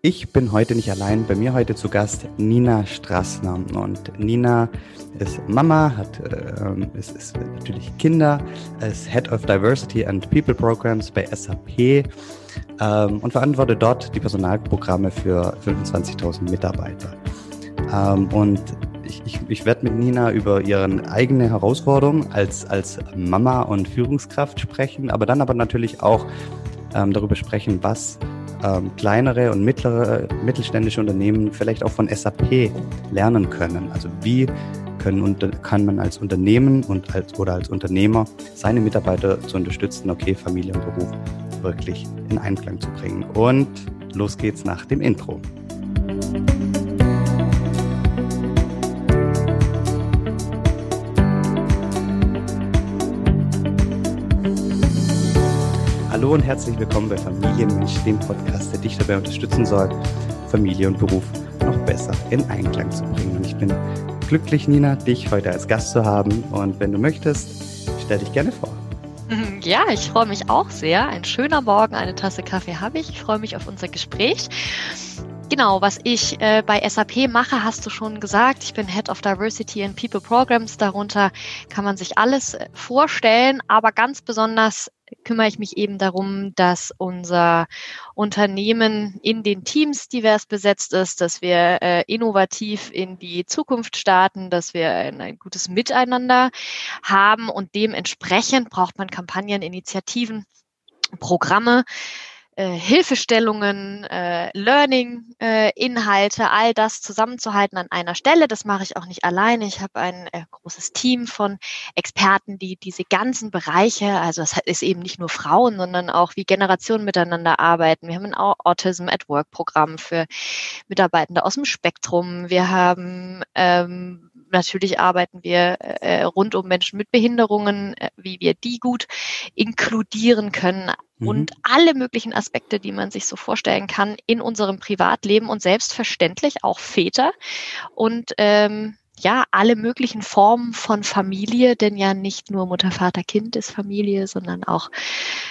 Ich bin heute nicht allein. Bei mir heute zu Gast Nina Strassner. Und Nina ist Mama, hat äh, ist, ist natürlich Kinder, ist Head of Diversity and People Programs bei SAP ähm, und verantwortet dort die Personalprogramme für 25.000 Mitarbeiter. Ähm, und ich, ich, ich werde mit Nina über ihre eigene Herausforderung als, als Mama und Führungskraft sprechen, aber dann aber natürlich auch ähm, darüber sprechen, was ähm, kleinere und mittlere, mittelständische Unternehmen vielleicht auch von SAP lernen können. Also wie können, kann man als Unternehmen und als, oder als Unternehmer seine Mitarbeiter zu unterstützen, okay, Familie und Beruf wirklich in Einklang zu bringen. Und los geht's nach dem Intro. Hallo und herzlich willkommen bei Familienmensch, dem Podcast, der dich dabei unterstützen soll, Familie und Beruf noch besser in Einklang zu bringen. Und ich bin glücklich, Nina, dich heute als Gast zu haben. Und wenn du möchtest, stell dich gerne vor. Ja, ich freue mich auch sehr. Ein schöner Morgen, eine Tasse Kaffee habe ich. Ich freue mich auf unser Gespräch. Genau, was ich äh, bei SAP mache, hast du schon gesagt. Ich bin Head of Diversity and People Programs. Darunter kann man sich alles äh, vorstellen, aber ganz besonders kümmere ich mich eben darum, dass unser Unternehmen in den Teams divers besetzt ist, dass wir äh, innovativ in die Zukunft starten, dass wir ein, ein gutes Miteinander haben und dementsprechend braucht man Kampagnen, Initiativen, Programme, äh, Hilfestellungen, äh, Learning-Inhalte, äh, all das zusammenzuhalten an einer Stelle. Das mache ich auch nicht alleine. Ich habe ein äh, großes Team von Experten, die diese ganzen Bereiche, also es ist eben nicht nur Frauen, sondern auch wie Generationen miteinander arbeiten. Wir haben ein Autism at Work Programm für Mitarbeitende aus dem Spektrum. Wir haben ähm, natürlich arbeiten wir äh, rund um Menschen mit Behinderungen, äh, wie wir die gut inkludieren können mhm. und alle möglichen Aspekte, die man sich so vorstellen kann in unserem Privatleben und selbstverständlich auch Väter und ähm, ja, alle möglichen Formen von Familie, denn ja nicht nur Mutter, Vater, Kind ist Familie, sondern auch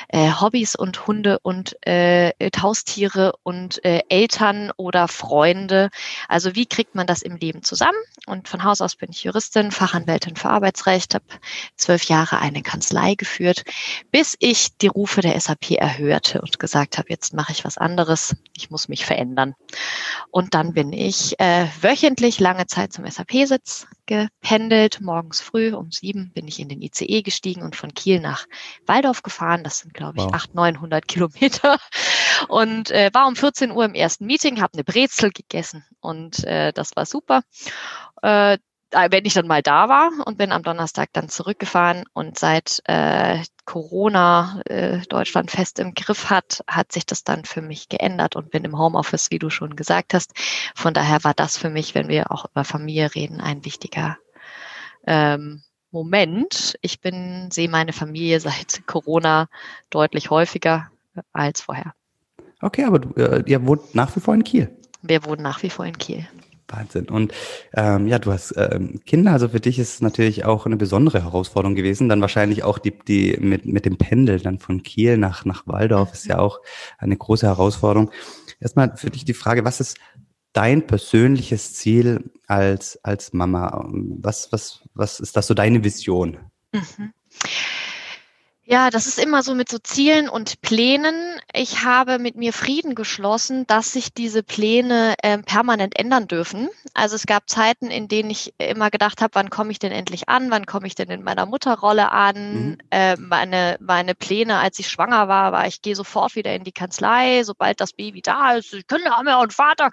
äh, Hobbys und Hunde und äh, Haustiere und äh, Eltern oder Freunde. Also wie kriegt man das im Leben zusammen? Und von Haus aus bin ich Juristin, Fachanwältin für Arbeitsrecht, habe zwölf Jahre eine Kanzlei geführt, bis ich die Rufe der SAP erhörte und gesagt habe, jetzt mache ich was anderes, ich muss mich verändern. Und dann bin ich äh, wöchentlich lange Zeit zum SAP Lausitz gependelt. Morgens früh um sieben bin ich in den ICE gestiegen und von Kiel nach Waldorf gefahren. Das sind, glaube ich, wow. 800, 900 Kilometer. Und äh, war um 14 Uhr im ersten Meeting, habe eine Brezel gegessen und äh, das war super. Äh, wenn ich dann mal da war und bin am Donnerstag dann zurückgefahren und seit äh, Corona äh, Deutschland fest im Griff hat, hat sich das dann für mich geändert und bin im Homeoffice, wie du schon gesagt hast. Von daher war das für mich, wenn wir auch über Familie reden, ein wichtiger ähm, Moment. Ich bin, sehe meine Familie seit Corona deutlich häufiger als vorher. Okay, aber du, äh, ihr wohnt nach wie vor in Kiel. Wir wohnen nach wie vor in Kiel. Wahnsinn. Und ähm, ja, du hast ähm, Kinder, also für dich ist es natürlich auch eine besondere Herausforderung gewesen. Dann wahrscheinlich auch die, die mit, mit dem Pendel dann von Kiel nach, nach Waldorf ist ja auch eine große Herausforderung. Erstmal für dich die Frage, was ist dein persönliches Ziel als, als Mama? Was, was, was ist das so deine Vision? Mhm. Ja, das ist immer so mit so Zielen und Plänen. Ich habe mit mir Frieden geschlossen, dass sich diese Pläne äh, permanent ändern dürfen. Also es gab Zeiten, in denen ich immer gedacht habe, wann komme ich denn endlich an? Wann komme ich denn in meiner Mutterrolle an? Mhm. Äh, meine, meine Pläne, als ich schwanger war, war, ich gehe sofort wieder in die Kanzlei, sobald das Baby da ist. Die Kinder haben ja auch einen Vater.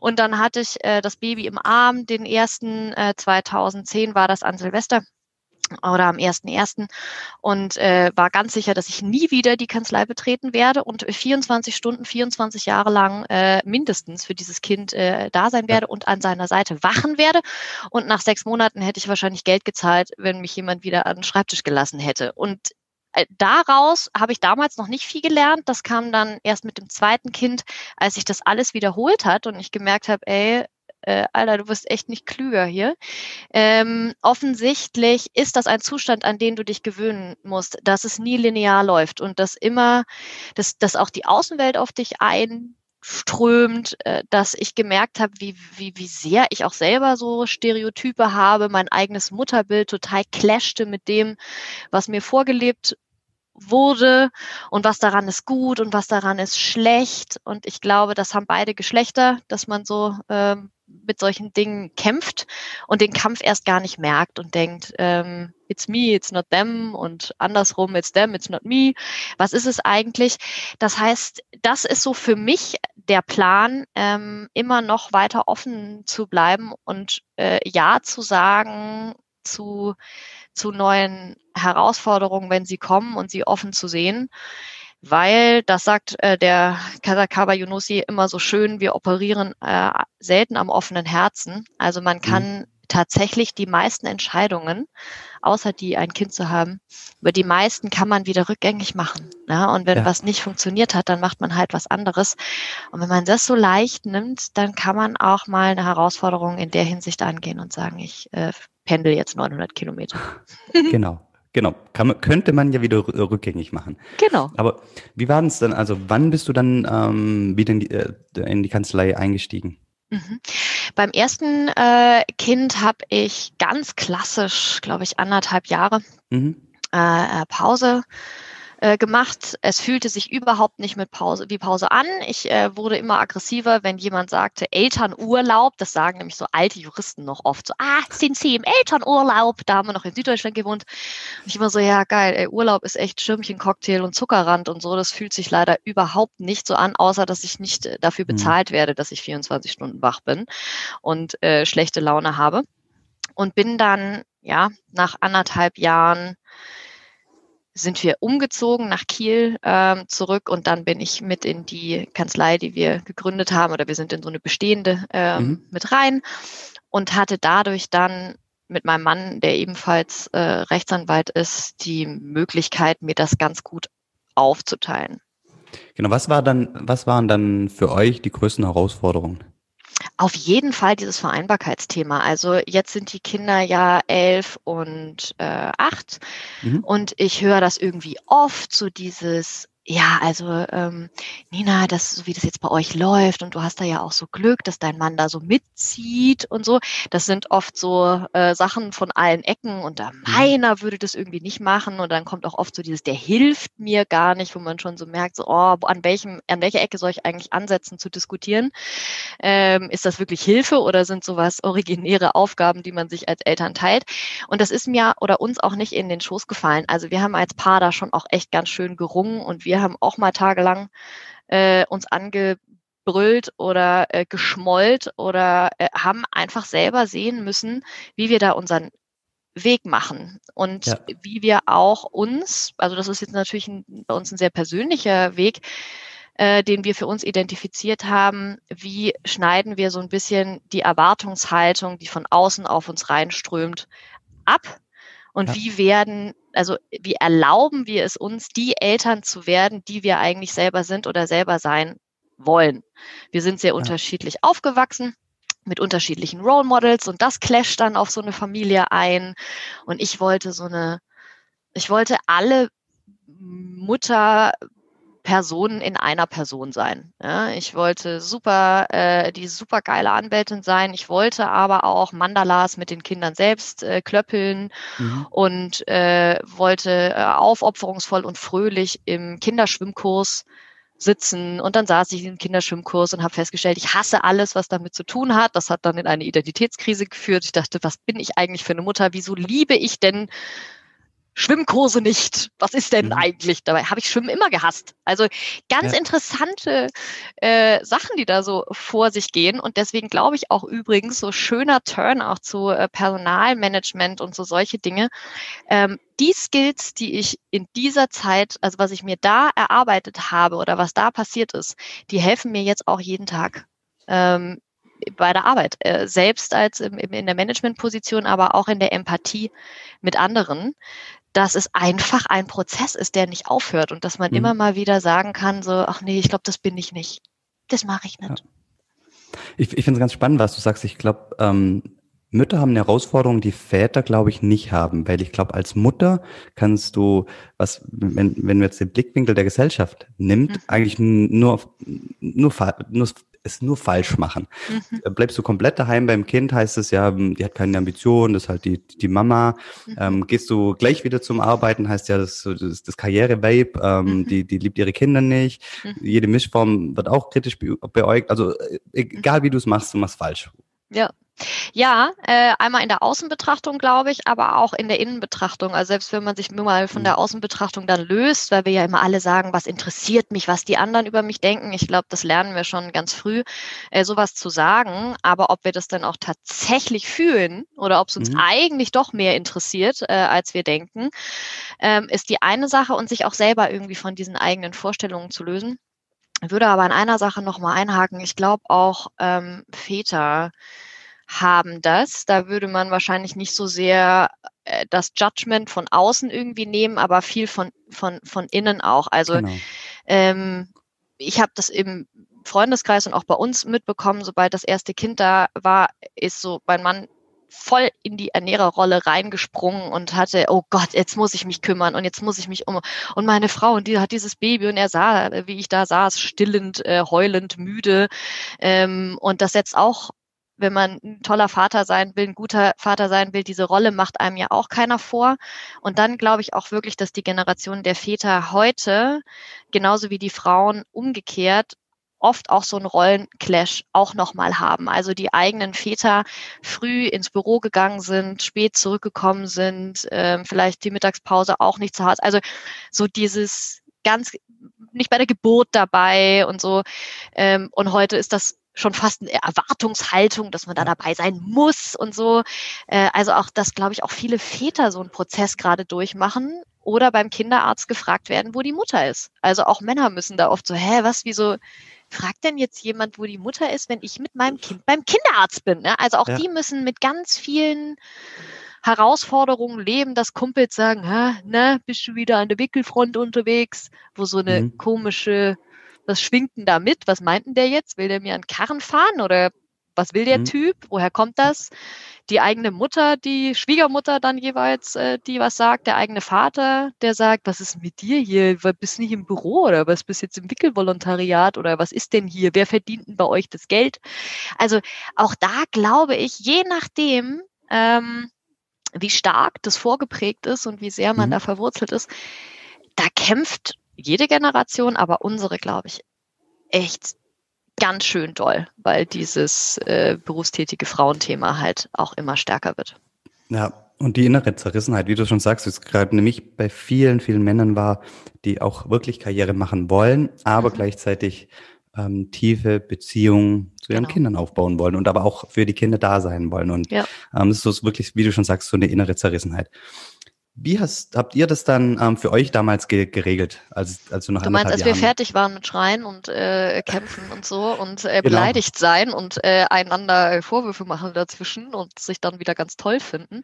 Und dann hatte ich äh, das Baby im Arm. Den ersten äh, 2010 war das an Silvester oder am 1.1. und äh, war ganz sicher, dass ich nie wieder die Kanzlei betreten werde und 24 Stunden, 24 Jahre lang äh, mindestens für dieses Kind äh, da sein werde und an seiner Seite wachen werde. Und nach sechs Monaten hätte ich wahrscheinlich Geld gezahlt, wenn mich jemand wieder an den Schreibtisch gelassen hätte. Und äh, daraus habe ich damals noch nicht viel gelernt. Das kam dann erst mit dem zweiten Kind, als sich das alles wiederholt hat und ich gemerkt habe, ey, äh, Alter, du bist echt nicht klüger hier. Ähm, offensichtlich ist das ein Zustand, an den du dich gewöhnen musst, dass es nie linear läuft und dass immer, dass, dass auch die Außenwelt auf dich ein strömt, äh, dass ich gemerkt habe, wie, wie, wie sehr ich auch selber so Stereotype habe, mein eigenes Mutterbild total clashte mit dem, was mir vorgelebt wurde und was daran ist gut und was daran ist schlecht. Und ich glaube, das haben beide Geschlechter, dass man so ähm, mit solchen Dingen kämpft und den Kampf erst gar nicht merkt und denkt, ähm, it's me, it's not them und andersrum, it's them, it's not me. Was ist es eigentlich? Das heißt, das ist so für mich der Plan, ähm, immer noch weiter offen zu bleiben und äh, Ja zu sagen zu, zu neuen Herausforderungen, wenn sie kommen und sie offen zu sehen weil, das sagt äh, der Kasakaba Yunusi immer so schön, wir operieren äh, selten am offenen Herzen. Also man kann mhm. tatsächlich die meisten Entscheidungen, außer die ein Kind zu haben, über die meisten kann man wieder rückgängig machen. Ja? Und wenn ja. was nicht funktioniert hat, dann macht man halt was anderes. Und wenn man das so leicht nimmt, dann kann man auch mal eine Herausforderung in der Hinsicht angehen und sagen, ich äh, pendel jetzt 900 Kilometer. Genau. Genau, kann, könnte man ja wieder rückgängig machen. Genau. Aber wie war es denn, also wann bist du dann ähm, wieder in die, äh, in die Kanzlei eingestiegen? Mhm. Beim ersten äh, Kind habe ich ganz klassisch, glaube ich, anderthalb Jahre mhm. äh, äh Pause äh, gemacht. Es fühlte sich überhaupt nicht mit Pause wie Pause an. Ich äh, wurde immer aggressiver, wenn jemand sagte Elternurlaub. Das sagen nämlich so alte Juristen noch oft so, ah, sind Sie im Elternurlaub? Da haben wir noch in Süddeutschland gewohnt. Und ich immer so, ja geil, ey, Urlaub ist echt Schirmchen, Cocktail und Zuckerrand und so. Das fühlt sich leider überhaupt nicht so an, außer dass ich nicht äh, dafür mhm. bezahlt werde, dass ich 24 Stunden wach bin und äh, schlechte Laune habe. Und bin dann, ja, nach anderthalb Jahren sind wir umgezogen nach Kiel ähm, zurück und dann bin ich mit in die Kanzlei, die wir gegründet haben, oder wir sind in so eine bestehende ähm, mhm. mit rein und hatte dadurch dann mit meinem Mann, der ebenfalls äh, Rechtsanwalt ist, die Möglichkeit, mir das ganz gut aufzuteilen. Genau, was war dann, was waren dann für euch die größten Herausforderungen? Auf jeden Fall dieses Vereinbarkeitsthema. Also jetzt sind die Kinder ja elf und äh, acht mhm. und ich höre das irgendwie oft, so dieses, ja, also ähm, Nina, das so wie das jetzt bei euch läuft und du hast da ja auch so Glück, dass dein Mann da so mitzieht und so. Das sind oft so äh, Sachen von allen Ecken und da mhm. meiner würde das irgendwie nicht machen und dann kommt auch oft so dieses, der hilft mir gar nicht, wo man schon so merkt, so oh, an welchem, an welcher Ecke soll ich eigentlich ansetzen zu diskutieren? Ähm, ist das wirklich Hilfe oder sind sowas originäre Aufgaben, die man sich als Eltern teilt? Und das ist mir oder uns auch nicht in den Schoß gefallen. Also wir haben als Paar da schon auch echt ganz schön gerungen und wir wir haben auch mal tagelang äh, uns angebrüllt oder äh, geschmollt oder äh, haben einfach selber sehen müssen, wie wir da unseren Weg machen und ja. wie wir auch uns, also das ist jetzt natürlich ein, bei uns ein sehr persönlicher Weg, äh, den wir für uns identifiziert haben, wie schneiden wir so ein bisschen die Erwartungshaltung, die von außen auf uns reinströmt, ab und ja. wie werden, also wie erlauben wir es uns, die Eltern zu werden, die wir eigentlich selber sind oder selber sein wollen. Wir sind sehr ja. unterschiedlich aufgewachsen mit unterschiedlichen Role Models und das clasht dann auf so eine Familie ein. Und ich wollte so eine, ich wollte alle Mutter Personen in einer Person sein. Ja, ich wollte super, äh, die super geile Anwältin sein. Ich wollte aber auch Mandalas mit den Kindern selbst äh, klöppeln mhm. und äh, wollte äh, aufopferungsvoll und fröhlich im Kinderschwimmkurs sitzen und dann saß ich im Kinderschwimmkurs und habe festgestellt, ich hasse alles, was damit zu tun hat. Das hat dann in eine Identitätskrise geführt. Ich dachte, was bin ich eigentlich für eine Mutter? Wieso liebe ich denn Schwimmkurse nicht. Was ist denn mhm. eigentlich? Dabei habe ich Schwimmen immer gehasst. Also ganz ja. interessante äh, Sachen, die da so vor sich gehen. Und deswegen glaube ich auch übrigens so schöner Turn auch zu äh, Personalmanagement und so solche Dinge. Ähm, die Skills, die ich in dieser Zeit, also was ich mir da erarbeitet habe oder was da passiert ist, die helfen mir jetzt auch jeden Tag. Ähm, bei der Arbeit, äh, selbst als im, in der Managementposition, aber auch in der Empathie mit anderen, dass es einfach ein Prozess ist, der nicht aufhört und dass man mhm. immer mal wieder sagen kann, so, ach nee, ich glaube, das bin ich nicht. Das mache ich nicht. Ja. Ich, ich finde es ganz spannend, was du sagst. Ich glaube, ähm, Mütter haben eine Herausforderung, die Väter, glaube ich, nicht haben, weil ich glaube, als Mutter kannst du, was, wenn, wenn man jetzt den Blickwinkel der Gesellschaft nimmt, mhm. eigentlich nur, nur, nur es nur falsch machen. Mhm. Äh, bleibst du komplett daheim beim Kind, heißt es ja, hm, die hat keine Ambition, das ist halt die, die Mama. Mhm. Ähm, gehst du gleich wieder zum Arbeiten, heißt ja, das, das, das Karriere-Babe, ähm, mhm. die, die liebt ihre Kinder nicht. Mhm. Jede Mischform wird auch kritisch beäugt. Also äh, egal wie du es machst, du machst falsch. Ja, ja, äh, einmal in der Außenbetrachtung, glaube ich, aber auch in der Innenbetrachtung. Also selbst wenn man sich nur mal von der mhm. Außenbetrachtung dann löst, weil wir ja immer alle sagen, was interessiert mich, was die anderen über mich denken. Ich glaube, das lernen wir schon ganz früh, äh, sowas zu sagen. Aber ob wir das dann auch tatsächlich fühlen oder ob es uns mhm. eigentlich doch mehr interessiert, äh, als wir denken, ähm, ist die eine Sache und sich auch selber irgendwie von diesen eigenen Vorstellungen zu lösen. Ich würde aber in einer Sache nochmal einhaken. Ich glaube auch ähm, Väter, haben das. Da würde man wahrscheinlich nicht so sehr äh, das Judgment von außen irgendwie nehmen, aber viel von, von, von innen auch. Also genau. ähm, ich habe das im Freundeskreis und auch bei uns mitbekommen, sobald das erste Kind da war, ist so mein Mann voll in die Ernährerrolle reingesprungen und hatte, oh Gott, jetzt muss ich mich kümmern und jetzt muss ich mich um. Und meine Frau, und die hat dieses Baby und er sah, wie ich da saß, stillend, äh, heulend, müde. Ähm, und das setzt auch wenn man ein toller Vater sein will, ein guter Vater sein will, diese Rolle macht einem ja auch keiner vor. Und dann glaube ich auch wirklich, dass die Generation der Väter heute, genauso wie die Frauen umgekehrt, oft auch so einen Rollenclash auch nochmal haben. Also die eigenen Väter früh ins Büro gegangen sind, spät zurückgekommen sind, äh, vielleicht die Mittagspause auch nicht zu Hause. Also so dieses ganz nicht bei der Geburt dabei und so. Ähm, und heute ist das schon fast eine Erwartungshaltung, dass man da dabei sein muss und so. Äh, also auch, dass, glaube ich, auch viele Väter so einen Prozess gerade durchmachen oder beim Kinderarzt gefragt werden, wo die Mutter ist. Also auch Männer müssen da oft so, hä, was, wieso fragt denn jetzt jemand, wo die Mutter ist, wenn ich mit meinem Kind beim Kinderarzt bin? Ne? Also auch ja. die müssen mit ganz vielen Herausforderungen leben, dass Kumpels sagen, Hä, ne, bist du wieder an der Wickelfront unterwegs, wo so eine mhm. komische was schwingt denn da mit? Was meinten der jetzt? Will der mir einen Karren fahren oder was will der mhm. Typ? Woher kommt das? Die eigene Mutter, die Schwiegermutter dann jeweils, äh, die was sagt, der eigene Vater, der sagt, was ist mit dir hier? Bist du nicht im Büro oder was bist jetzt im Wickelvolontariat oder was ist denn hier? Wer verdient denn bei euch das Geld? Also auch da glaube ich, je nachdem, ähm, wie stark das vorgeprägt ist und wie sehr man mhm. da verwurzelt ist, da kämpft jede Generation, aber unsere, glaube ich, echt ganz schön doll, weil dieses äh, berufstätige Frauenthema halt auch immer stärker wird. Ja, und die innere Zerrissenheit, wie du schon sagst, ist gerade nämlich bei vielen, vielen Männern war, die auch wirklich Karriere machen wollen, aber mhm. gleichzeitig ähm, tiefe Beziehungen zu ihren genau. Kindern aufbauen wollen und aber auch für die Kinder da sein wollen. Und ja. ähm, das ist so wirklich, wie du schon sagst, so eine innere Zerrissenheit. Wie hast, habt ihr das dann ähm, für euch damals ge geregelt, als, als du noch Du meinst, als wir fertig waren mit Schreien und äh, Kämpfen und so und äh, genau. beleidigt sein und äh, einander Vorwürfe machen dazwischen und sich dann wieder ganz toll finden.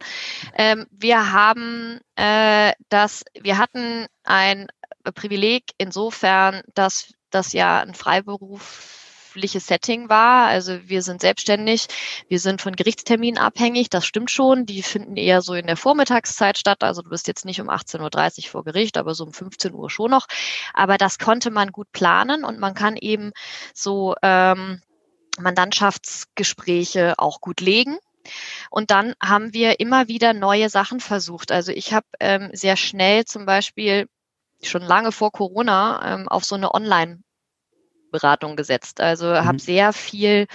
Ähm, wir haben äh, das, wir hatten ein Privileg insofern, dass das ja ein Freiberuf berufliches Setting war. Also wir sind selbstständig, wir sind von Gerichtsterminen abhängig, das stimmt schon. Die finden eher so in der Vormittagszeit statt. Also du bist jetzt nicht um 18.30 Uhr vor Gericht, aber so um 15 Uhr schon noch. Aber das konnte man gut planen und man kann eben so ähm, Mandantschaftsgespräche auch gut legen. Und dann haben wir immer wieder neue Sachen versucht. Also ich habe ähm, sehr schnell zum Beispiel schon lange vor Corona ähm, auf so eine Online- Beratung gesetzt. Also mhm. habe sehr viel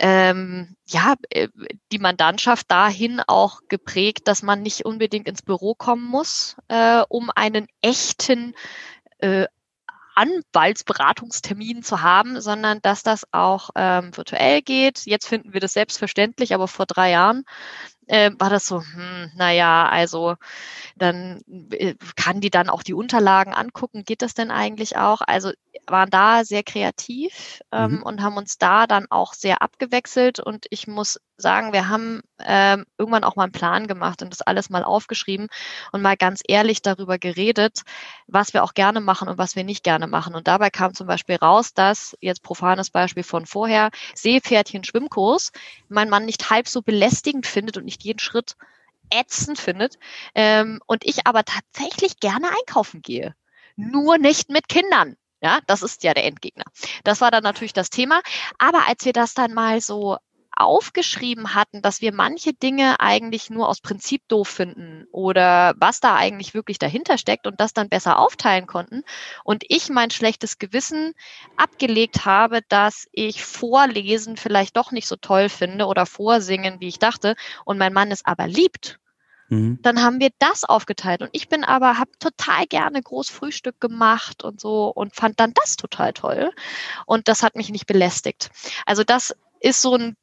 ähm, ja, äh, die Mandantschaft dahin auch geprägt, dass man nicht unbedingt ins Büro kommen muss, äh, um einen echten äh, Anwaltsberatungstermin zu haben, sondern dass das auch ähm, virtuell geht. Jetzt finden wir das selbstverständlich, aber vor drei Jahren äh, war das so, hm, naja, also dann äh, kann die dann auch die Unterlagen angucken. Geht das denn eigentlich auch? Also waren da sehr kreativ ähm, mhm. und haben uns da dann auch sehr abgewechselt. Und ich muss sagen, wir haben ähm, irgendwann auch mal einen Plan gemacht und das alles mal aufgeschrieben und mal ganz ehrlich darüber geredet, was wir auch gerne machen und was wir nicht gerne machen. Und dabei kam zum Beispiel raus, dass, jetzt profanes Beispiel von vorher, Seepferdchen Schwimmkurs, mein Mann nicht halb so belästigend findet und nicht jeden Schritt ätzend findet ähm, und ich aber tatsächlich gerne einkaufen gehe. Nur nicht mit Kindern. Ja, das ist ja der Endgegner. Das war dann natürlich das Thema. Aber als wir das dann mal so aufgeschrieben hatten, dass wir manche Dinge eigentlich nur aus Prinzip doof finden oder was da eigentlich wirklich dahinter steckt und das dann besser aufteilen konnten und ich mein schlechtes Gewissen abgelegt habe, dass ich Vorlesen vielleicht doch nicht so toll finde oder Vorsingen, wie ich dachte und mein Mann es aber liebt, mhm. dann haben wir das aufgeteilt. Und ich bin aber, habe total gerne groß Frühstück gemacht und so und fand dann das total toll. Und das hat mich nicht belästigt. Also das ist so ein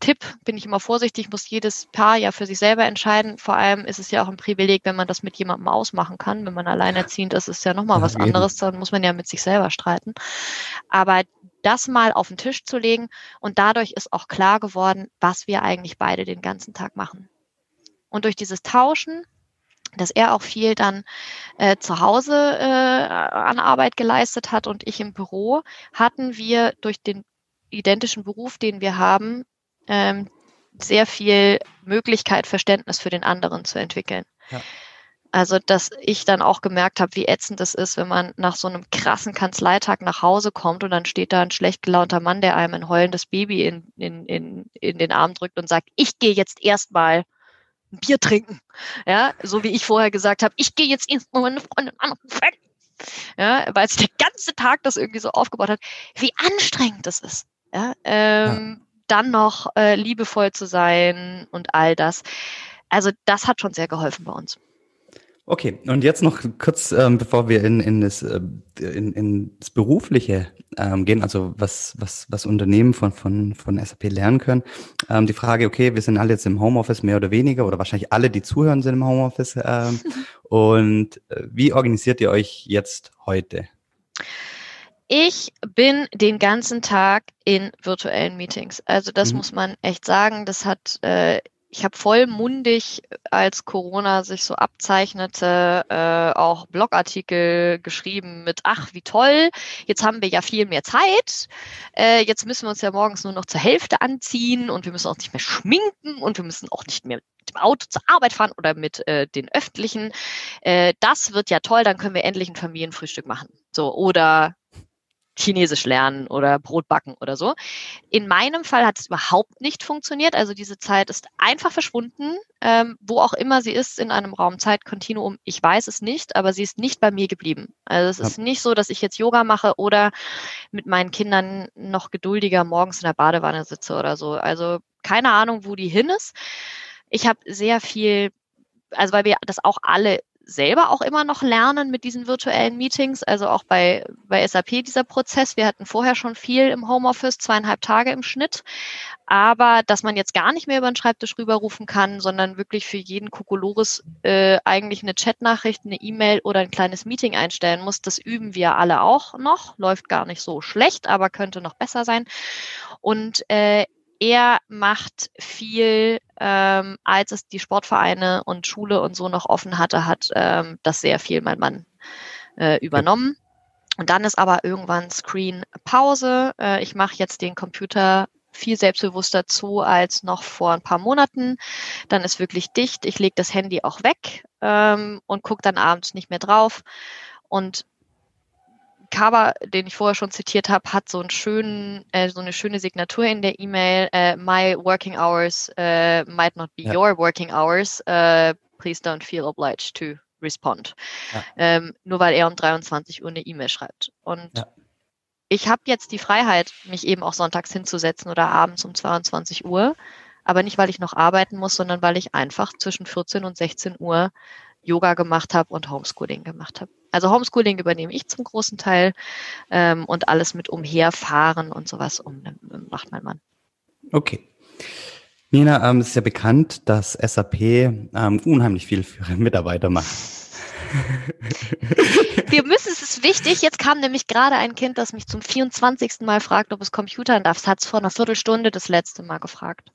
Tipp, bin ich immer vorsichtig, muss jedes Paar ja für sich selber entscheiden. Vor allem ist es ja auch ein Privileg, wenn man das mit jemandem ausmachen kann. Wenn man alleinerziehend ist, ist ja nochmal ja, was eben. anderes, dann muss man ja mit sich selber streiten. Aber das mal auf den Tisch zu legen und dadurch ist auch klar geworden, was wir eigentlich beide den ganzen Tag machen. Und durch dieses Tauschen, dass er auch viel dann äh, zu Hause äh, an Arbeit geleistet hat und ich im Büro, hatten wir durch den identischen Beruf, den wir haben, ähm, sehr viel Möglichkeit, Verständnis für den anderen zu entwickeln. Ja. Also, dass ich dann auch gemerkt habe, wie ätzend es ist, wenn man nach so einem krassen Kanzleitag nach Hause kommt und dann steht da ein schlecht gelaunter Mann, der einem ein heulendes Baby in, in, in, in den Arm drückt und sagt, ich gehe jetzt erstmal ein Bier trinken. Ja, so wie ich vorher gesagt habe, ich gehe jetzt erstmal meine Freundin anrufen. Ja, weil es der ganze Tag das irgendwie so aufgebaut hat, wie anstrengend das ist. Ja, ähm, ja. Dann noch äh, liebevoll zu sein und all das. Also das hat schon sehr geholfen bei uns. Okay, und jetzt noch kurz, ähm, bevor wir in, in, das, äh, in, in das Berufliche ähm, gehen, also was, was, was Unternehmen von, von, von SAP lernen können. Ähm, die Frage, okay, wir sind alle jetzt im Homeoffice mehr oder weniger, oder wahrscheinlich alle, die zuhören, sind im Homeoffice. Ähm, und äh, wie organisiert ihr euch jetzt heute? Ich bin den ganzen Tag in virtuellen Meetings. Also das mhm. muss man echt sagen. Das hat, äh, ich habe vollmundig, als Corona sich so abzeichnete, äh, auch Blogartikel geschrieben mit, ach, wie toll, jetzt haben wir ja viel mehr Zeit. Äh, jetzt müssen wir uns ja morgens nur noch zur Hälfte anziehen und wir müssen uns nicht mehr schminken und wir müssen auch nicht mehr mit dem Auto zur Arbeit fahren oder mit äh, den öffentlichen. Äh, das wird ja toll, dann können wir endlich ein Familienfrühstück machen. So, oder Chinesisch lernen oder Brot backen oder so. In meinem Fall hat es überhaupt nicht funktioniert. Also diese Zeit ist einfach verschwunden, ähm, wo auch immer sie ist in einem Raum Zeitkontinuum. Ich weiß es nicht, aber sie ist nicht bei mir geblieben. Also es ja. ist nicht so, dass ich jetzt Yoga mache oder mit meinen Kindern noch geduldiger morgens in der Badewanne sitze oder so. Also keine Ahnung, wo die hin ist. Ich habe sehr viel also weil wir das auch alle selber auch immer noch lernen mit diesen virtuellen Meetings, also auch bei, bei SAP dieser Prozess. Wir hatten vorher schon viel im Homeoffice, zweieinhalb Tage im Schnitt, aber dass man jetzt gar nicht mehr über den Schreibtisch rüberrufen kann, sondern wirklich für jeden Kokolores äh, eigentlich eine Chatnachricht, eine E-Mail oder ein kleines Meeting einstellen muss, das üben wir alle auch noch. Läuft gar nicht so schlecht, aber könnte noch besser sein. Und äh, er macht viel, ähm, als es die Sportvereine und Schule und so noch offen hatte, hat ähm, das sehr viel mein Mann äh, übernommen. Und dann ist aber irgendwann Screen Pause. Äh, ich mache jetzt den Computer viel selbstbewusster zu als noch vor ein paar Monaten. Dann ist wirklich dicht. Ich lege das Handy auch weg ähm, und gucke dann abends nicht mehr drauf. Und Cover, den ich vorher schon zitiert habe, hat so, einen schönen, äh, so eine schöne Signatur in der E-Mail. Äh, My working hours uh, might not be ja. your working hours. Uh, please don't feel obliged to respond. Ja. Ähm, nur weil er um 23 Uhr eine E-Mail schreibt. Und ja. ich habe jetzt die Freiheit, mich eben auch sonntags hinzusetzen oder abends um 22 Uhr. Aber nicht, weil ich noch arbeiten muss, sondern weil ich einfach zwischen 14 und 16 Uhr Yoga gemacht habe und Homeschooling gemacht habe. Also Homeschooling übernehme ich zum großen Teil ähm, und alles mit umherfahren und sowas um, macht mein Mann. Okay. Nina, ähm, es ist ja bekannt, dass SAP ähm, unheimlich viel für ihre Mitarbeiter macht. wir müssen, es ist wichtig. Jetzt kam nämlich gerade ein Kind, das mich zum 24. Mal fragt, ob es Computern darf. Es hat es vor einer Viertelstunde das letzte Mal gefragt.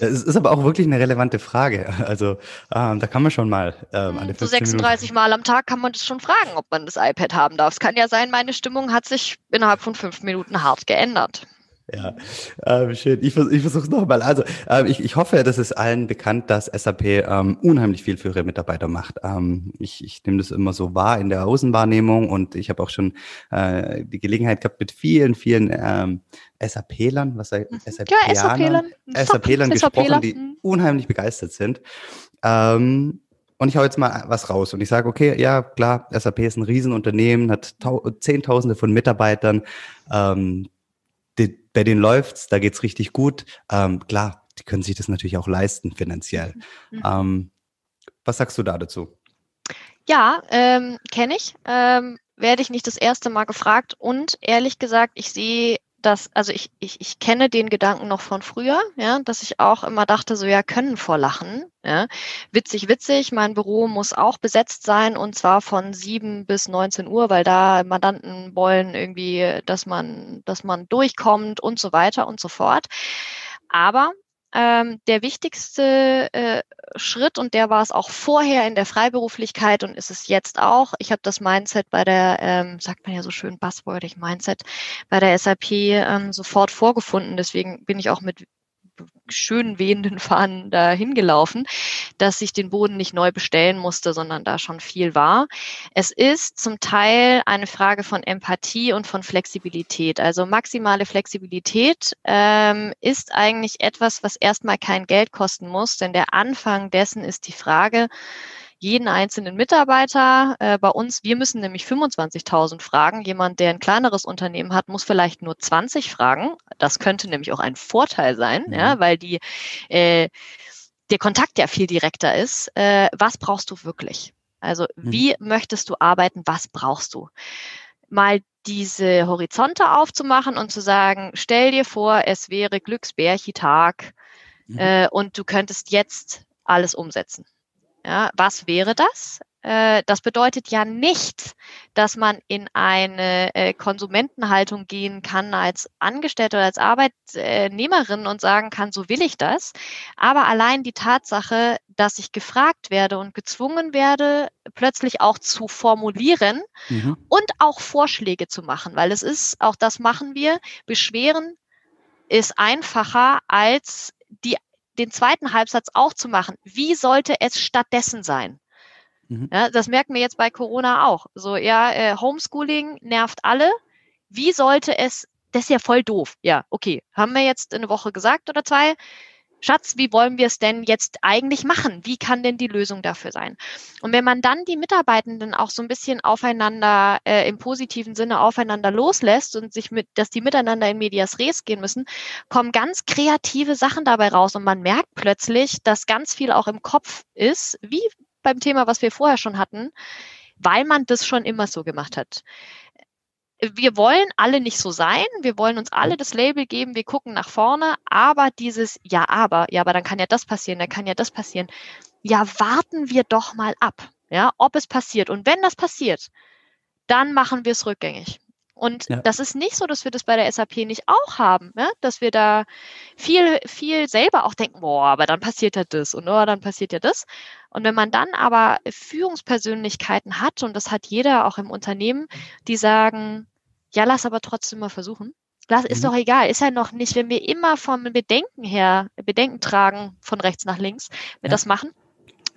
Es ist aber auch wirklich eine relevante Frage. Also ähm, da kann man schon mal ähm, alle So 36 Minuten. Mal am Tag kann man das schon fragen, ob man das iPad haben darf. Es kann ja sein, meine Stimmung hat sich innerhalb von fünf Minuten hart geändert. Ja, ähm, schön. Ich, ich versuche es nochmal. Also ähm, ich, ich hoffe, dass es allen bekannt, dass SAP ähm, unheimlich viel für ihre Mitarbeiter macht. Ähm, ich, ich nehme das immer so wahr in der Außenwahrnehmung und ich habe auch schon äh, die Gelegenheit gehabt, mit vielen, vielen ähm, SAP-Lern, was sei mhm. SAP-Lern, ja, SAP-Lern gesprochen, die unheimlich begeistert sind. Ähm, und ich hau jetzt mal was raus und ich sage, okay, ja, klar, SAP ist ein Riesenunternehmen, hat Zehntausende von Mitarbeitern. Ähm, die, bei denen läuft's, da geht's richtig gut. Ähm, klar, die können sich das natürlich auch leisten finanziell. Mhm. Ähm, was sagst du da dazu? Ja, ähm, kenne ich. Ähm, werde ich nicht das erste Mal gefragt und ehrlich gesagt, ich sehe dass, also ich, ich, ich kenne den Gedanken noch von früher, ja, dass ich auch immer dachte, so ja, können vor Lachen. Ja. Witzig, witzig, mein Büro muss auch besetzt sein und zwar von sieben bis 19 Uhr, weil da Mandanten wollen irgendwie, dass man, dass man durchkommt und so weiter und so fort. Aber ähm, der wichtigste äh, Schritt und der war es auch vorher in der Freiberuflichkeit und ist es jetzt auch. Ich habe das Mindset bei der, ähm, sagt man ja so schön buzzwordig Mindset, bei der SAP ähm, sofort vorgefunden. Deswegen bin ich auch mit schön wehenden Fahnen dahin gelaufen, dass ich den Boden nicht neu bestellen musste, sondern da schon viel war. Es ist zum Teil eine Frage von Empathie und von Flexibilität. Also maximale Flexibilität ähm, ist eigentlich etwas, was erstmal kein Geld kosten muss, denn der Anfang dessen ist die Frage, jeden einzelnen Mitarbeiter. Äh, bei uns, wir müssen nämlich 25.000 fragen. Jemand, der ein kleineres Unternehmen hat, muss vielleicht nur 20 fragen. Das könnte nämlich auch ein Vorteil sein, mhm. ja, weil die, äh, der Kontakt ja viel direkter ist. Äh, was brauchst du wirklich? Also mhm. wie möchtest du arbeiten? Was brauchst du? Mal diese Horizonte aufzumachen und zu sagen, stell dir vor, es wäre Glücksbärchi-Tag mhm. äh, und du könntest jetzt alles umsetzen. Ja, was wäre das? Äh, das bedeutet ja nicht, dass man in eine äh, Konsumentenhaltung gehen kann als Angestellte oder als Arbeitnehmerin und sagen kann, so will ich das. Aber allein die Tatsache, dass ich gefragt werde und gezwungen werde, plötzlich auch zu formulieren mhm. und auch Vorschläge zu machen, weil es ist, auch das machen wir, Beschweren ist einfacher als die den zweiten Halbsatz auch zu machen. Wie sollte es stattdessen sein? Mhm. Ja, das merken wir jetzt bei Corona auch. So, ja, äh, Homeschooling nervt alle. Wie sollte es, das ist ja voll doof. Ja, okay. Haben wir jetzt eine Woche gesagt oder zwei? Schatz, wie wollen wir es denn jetzt eigentlich machen? Wie kann denn die Lösung dafür sein? Und wenn man dann die Mitarbeitenden auch so ein bisschen aufeinander, äh, im positiven Sinne aufeinander loslässt und sich mit, dass die miteinander in Medias Res gehen müssen, kommen ganz kreative Sachen dabei raus und man merkt plötzlich, dass ganz viel auch im Kopf ist, wie beim Thema, was wir vorher schon hatten, weil man das schon immer so gemacht hat wir wollen alle nicht so sein, wir wollen uns alle das Label geben, wir gucken nach vorne, aber dieses Ja, aber, ja, aber dann kann ja das passieren, dann kann ja das passieren. Ja, warten wir doch mal ab, ja, ob es passiert. Und wenn das passiert, dann machen wir es rückgängig. Und ja. das ist nicht so, dass wir das bei der SAP nicht auch haben, ja? dass wir da viel, viel selber auch denken, boah, aber dann passiert ja das und oh, dann passiert ja das. Und wenn man dann aber Führungspersönlichkeiten hat, und das hat jeder auch im Unternehmen, die sagen, ja, lass aber trotzdem mal versuchen. Das ist mhm. doch egal, ist ja noch nicht, wenn wir immer vom Bedenken her, Bedenken tragen von rechts nach links, wir ja. das machen,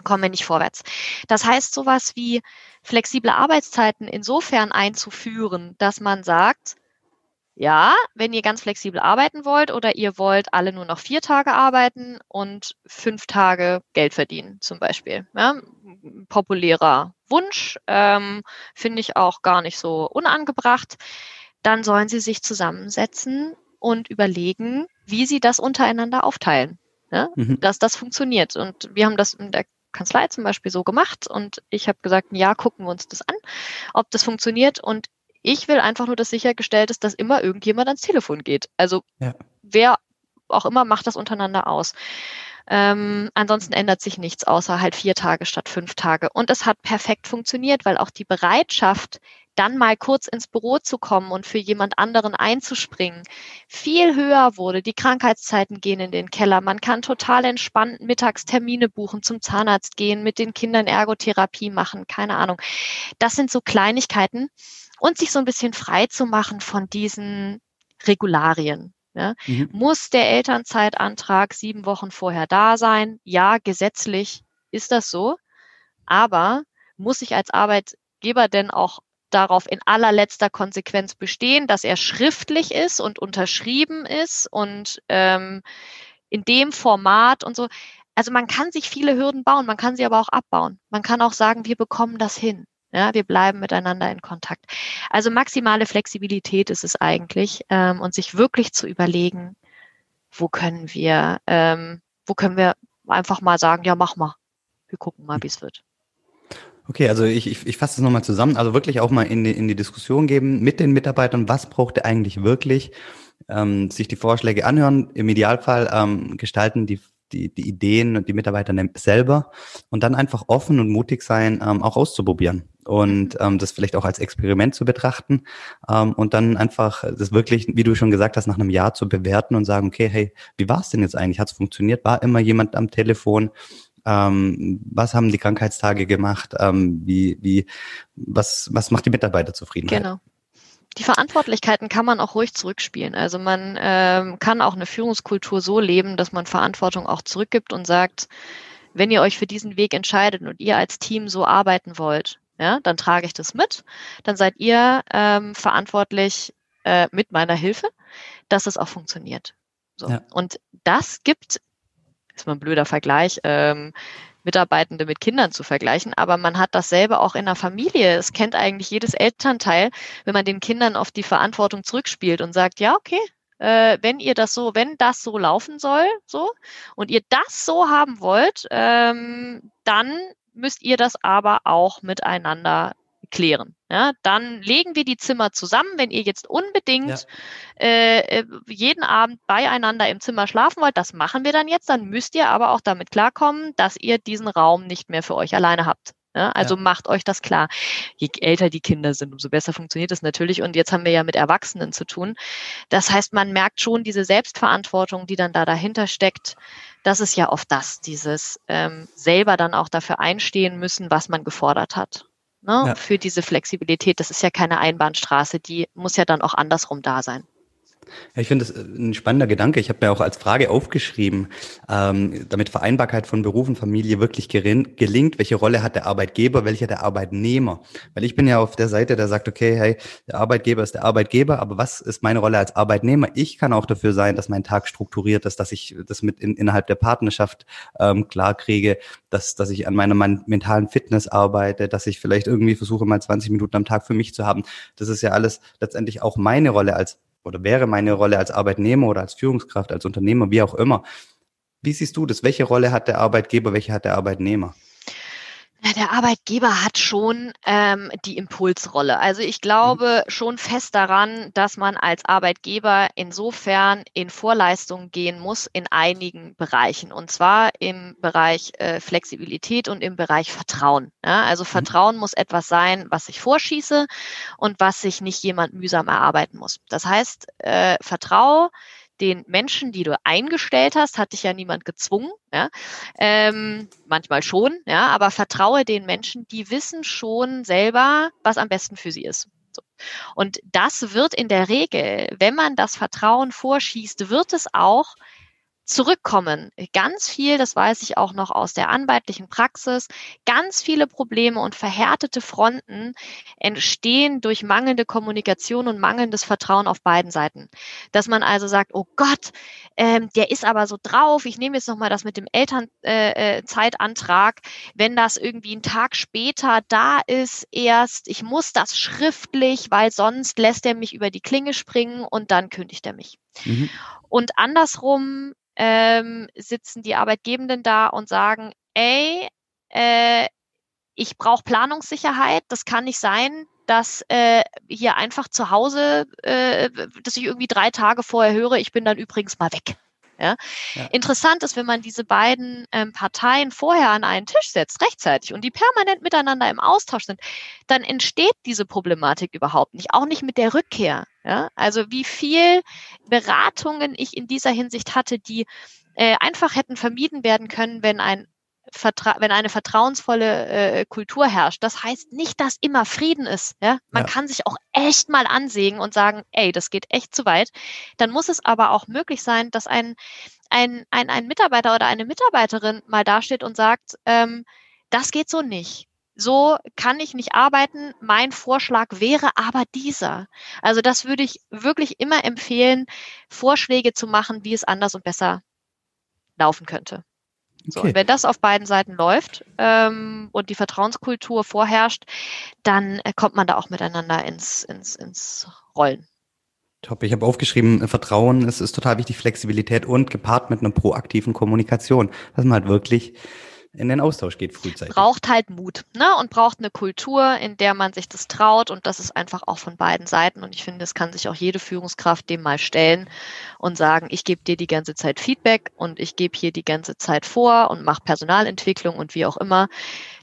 kommen wir nicht vorwärts. Das heißt, sowas wie flexible Arbeitszeiten insofern einzuführen, dass man sagt, ja, wenn ihr ganz flexibel arbeiten wollt oder ihr wollt alle nur noch vier Tage arbeiten und fünf Tage Geld verdienen, zum Beispiel. Ja, populärer Wunsch, ähm, finde ich auch gar nicht so unangebracht. Dann sollen sie sich zusammensetzen und überlegen, wie sie das untereinander aufteilen. Ja? Mhm. Dass das funktioniert. Und wir haben das in der Kanzlei zum Beispiel so gemacht und ich habe gesagt, ja, gucken wir uns das an, ob das funktioniert und ich will einfach nur, dass sichergestellt ist, dass immer irgendjemand ans Telefon geht. Also ja. wer auch immer macht das untereinander aus. Ähm, ansonsten ändert sich nichts, außer halt vier Tage statt fünf Tage. Und es hat perfekt funktioniert, weil auch die Bereitschaft, dann mal kurz ins Büro zu kommen und für jemand anderen einzuspringen, viel höher wurde. Die Krankheitszeiten gehen in den Keller. Man kann total entspannt Mittagstermine buchen, zum Zahnarzt gehen, mit den Kindern Ergotherapie machen, keine Ahnung. Das sind so Kleinigkeiten und sich so ein bisschen frei zu machen von diesen Regularien. Ja. Mhm. Muss der Elternzeitantrag sieben Wochen vorher da sein? Ja, gesetzlich ist das so. Aber muss ich als Arbeitgeber denn auch darauf in allerletzter Konsequenz bestehen, dass er schriftlich ist und unterschrieben ist und ähm, in dem Format und so. Also man kann sich viele Hürden bauen, man kann sie aber auch abbauen. Man kann auch sagen, wir bekommen das hin. Ja, wir bleiben miteinander in Kontakt. Also maximale Flexibilität ist es eigentlich ähm, und sich wirklich zu überlegen, wo können wir, ähm, wo können wir einfach mal sagen, ja, mach mal. Wir gucken mal, wie es wird. Okay, also ich, ich, ich fasse das nochmal zusammen. Also wirklich auch mal in die, in die Diskussion geben mit den Mitarbeitern, was braucht er eigentlich wirklich, ähm, sich die Vorschläge anhören, im Idealfall ähm, gestalten die, die, die Ideen und die Mitarbeiter selber und dann einfach offen und mutig sein, ähm, auch auszuprobieren und ähm, das vielleicht auch als Experiment zu betrachten ähm, und dann einfach das wirklich, wie du schon gesagt hast, nach einem Jahr zu bewerten und sagen, okay, hey, wie war es denn jetzt eigentlich? Hat es funktioniert? War immer jemand am Telefon? Ähm, was haben die Krankheitstage gemacht? Ähm, wie, wie, was, was macht die Mitarbeiter zufrieden? Genau. Die Verantwortlichkeiten kann man auch ruhig zurückspielen. Also man ähm, kann auch eine Führungskultur so leben, dass man Verantwortung auch zurückgibt und sagt, wenn ihr euch für diesen Weg entscheidet und ihr als Team so arbeiten wollt, ja, dann trage ich das mit. Dann seid ihr ähm, verantwortlich äh, mit meiner Hilfe, dass es auch funktioniert. So. Ja. Und das gibt ist mal ein blöder Vergleich, ähm, Mitarbeitende mit Kindern zu vergleichen, aber man hat dasselbe auch in der Familie. Es kennt eigentlich jedes Elternteil, wenn man den Kindern auf die Verantwortung zurückspielt und sagt, ja, okay, äh, wenn ihr das so, wenn das so laufen soll, so, und ihr das so haben wollt, ähm, dann müsst ihr das aber auch miteinander klären. Ja, dann legen wir die Zimmer zusammen. Wenn ihr jetzt unbedingt ja. Äh, äh, jeden Abend beieinander im Zimmer schlafen wollt, das machen wir dann jetzt. Dann müsst ihr aber auch damit klarkommen, dass ihr diesen Raum nicht mehr für euch alleine habt. Ja, also ja. macht euch das klar. Je älter die Kinder sind, umso besser funktioniert es natürlich. Und jetzt haben wir ja mit Erwachsenen zu tun. Das heißt, man merkt schon diese Selbstverantwortung, die dann da dahinter steckt. Das ist ja oft das, dieses ähm, selber dann auch dafür einstehen müssen, was man gefordert hat ne, ja. für diese Flexibilität. Das ist ja keine Einbahnstraße, die muss ja dann auch andersrum da sein. Ja, ich finde das äh, ein spannender Gedanke. Ich habe mir auch als Frage aufgeschrieben, ähm, damit Vereinbarkeit von Beruf und Familie wirklich gelingt, welche Rolle hat der Arbeitgeber, welcher der Arbeitnehmer? Weil ich bin ja auf der Seite, der sagt, okay, hey, der Arbeitgeber ist der Arbeitgeber, aber was ist meine Rolle als Arbeitnehmer? Ich kann auch dafür sein, dass mein Tag strukturiert ist, dass ich das mit in, innerhalb der Partnerschaft ähm, klar kriege, dass, dass ich an meiner mentalen Fitness arbeite, dass ich vielleicht irgendwie versuche, mal 20 Minuten am Tag für mich zu haben. Das ist ja alles letztendlich auch meine Rolle als oder wäre meine Rolle als Arbeitnehmer oder als Führungskraft, als Unternehmer, wie auch immer. Wie siehst du das? Welche Rolle hat der Arbeitgeber, welche hat der Arbeitnehmer? Ja, der Arbeitgeber hat schon ähm, die Impulsrolle. Also ich glaube mhm. schon fest daran, dass man als Arbeitgeber insofern in Vorleistung gehen muss in einigen Bereichen. Und zwar im Bereich äh, Flexibilität und im Bereich Vertrauen. Ja, also mhm. Vertrauen muss etwas sein, was ich vorschieße und was sich nicht jemand mühsam erarbeiten muss. Das heißt, äh, Vertraue den Menschen, die du eingestellt hast, hat dich ja niemand gezwungen, ja, ähm, manchmal schon, ja, aber vertraue den Menschen, die wissen schon selber, was am besten für sie ist. So. Und das wird in der Regel, wenn man das Vertrauen vorschießt, wird es auch zurückkommen. Ganz viel, das weiß ich auch noch aus der anwaltlichen Praxis, ganz viele Probleme und verhärtete Fronten entstehen durch mangelnde Kommunikation und mangelndes Vertrauen auf beiden Seiten. Dass man also sagt, oh Gott, ähm, der ist aber so drauf, ich nehme jetzt nochmal das mit dem Elternzeitantrag, äh, äh wenn das irgendwie einen Tag später da ist, erst, ich muss das schriftlich, weil sonst lässt er mich über die Klinge springen und dann kündigt er mich. Mhm. Und andersrum ähm, sitzen die Arbeitgebenden da und sagen, ey, äh, ich brauche Planungssicherheit. Das kann nicht sein, dass äh, hier einfach zu Hause, äh, dass ich irgendwie drei Tage vorher höre, ich bin dann übrigens mal weg. Ja? ja. Interessant ist, wenn man diese beiden ähm, Parteien vorher an einen Tisch setzt, rechtzeitig, und die permanent miteinander im Austausch sind, dann entsteht diese Problematik überhaupt nicht, auch nicht mit der Rückkehr. Ja? Also wie viel Beratungen ich in dieser Hinsicht hatte, die äh, einfach hätten vermieden werden können, wenn ein Vertra wenn eine vertrauensvolle äh, Kultur herrscht. Das heißt nicht, dass immer Frieden ist. Ja? Man ja. kann sich auch echt mal ansägen und sagen, ey, das geht echt zu weit. Dann muss es aber auch möglich sein, dass ein, ein, ein, ein Mitarbeiter oder eine Mitarbeiterin mal dasteht und sagt, ähm, das geht so nicht. So kann ich nicht arbeiten. Mein Vorschlag wäre aber dieser. Also das würde ich wirklich immer empfehlen, Vorschläge zu machen, wie es anders und besser laufen könnte. So, okay. wenn das auf beiden Seiten läuft ähm, und die Vertrauenskultur vorherrscht, dann äh, kommt man da auch miteinander ins, ins, ins Rollen. Top. Ich habe aufgeschrieben, Vertrauen ist, ist total wichtig, Flexibilität und gepaart mit einer proaktiven Kommunikation, dass man halt wirklich in den Austausch geht frühzeitig. Braucht halt Mut ne? und braucht eine Kultur, in der man sich das traut und das ist einfach auch von beiden Seiten und ich finde, es kann sich auch jede Führungskraft dem mal stellen und sagen, ich gebe dir die ganze Zeit Feedback und ich gebe hier die ganze Zeit vor und mache Personalentwicklung und wie auch immer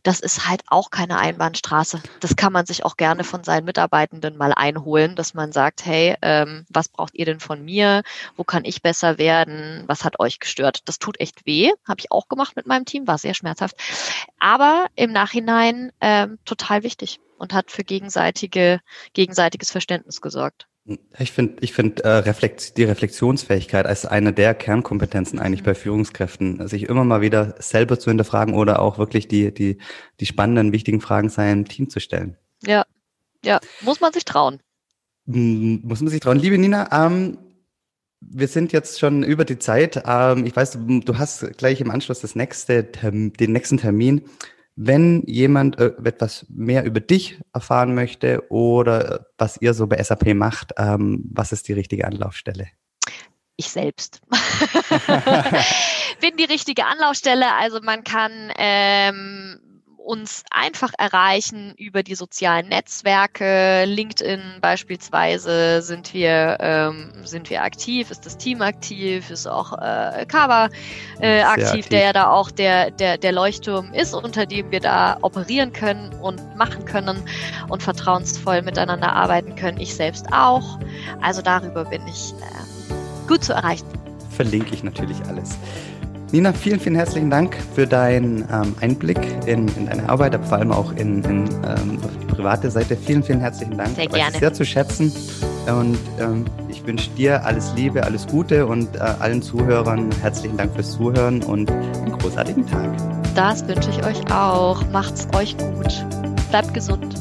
das ist halt auch keine Einbahnstraße. Das kann man sich auch gerne von seinen Mitarbeitenden mal einholen, dass man sagt, hey, ähm, was braucht ihr denn von mir? Wo kann ich besser werden? Was hat euch gestört? Das tut echt weh, habe ich auch gemacht mit meinem Team, war sehr schmerzhaft. Aber im Nachhinein ähm, total wichtig und hat für gegenseitige, gegenseitiges Verständnis gesorgt. Ich finde, ich finde äh, Reflekt, die Reflexionsfähigkeit als eine der Kernkompetenzen eigentlich bei Führungskräften, sich immer mal wieder selber zu hinterfragen oder auch wirklich die die die spannenden, wichtigen Fragen seinem Team zu stellen. Ja, ja, muss man sich trauen. Muss man sich trauen. Liebe Nina, ähm, wir sind jetzt schon über die Zeit. Ähm, ich weiß, du, hast gleich im Anschluss das nächste, den nächsten Termin. Wenn jemand äh, etwas mehr über dich erfahren möchte oder was ihr so bei SAP macht, ähm, was ist die richtige Anlaufstelle? Ich selbst bin die richtige Anlaufstelle. Also man kann ähm, uns einfach erreichen über die sozialen Netzwerke. LinkedIn beispielsweise sind wir, ähm, sind wir aktiv, ist das Team aktiv, ist auch äh, Kava äh, aktiv, aktiv, der ja da auch der, der, der Leuchtturm ist, unter dem wir da operieren können und machen können und vertrauensvoll miteinander arbeiten können. Ich selbst auch. Also darüber bin ich äh, gut zu erreichen. Verlinke ich natürlich alles. Nina, vielen, vielen herzlichen Dank für deinen ähm, Einblick in, in, deine Arbeit, aber vor allem auch in, in ähm, auf die private Seite. Vielen, vielen herzlichen Dank. Sehr gerne. Sehr zu schätzen. Und ähm, ich wünsche dir alles Liebe, alles Gute und äh, allen Zuhörern herzlichen Dank fürs Zuhören und einen großartigen Tag. Das wünsche ich euch auch. Macht's euch gut. Bleibt gesund.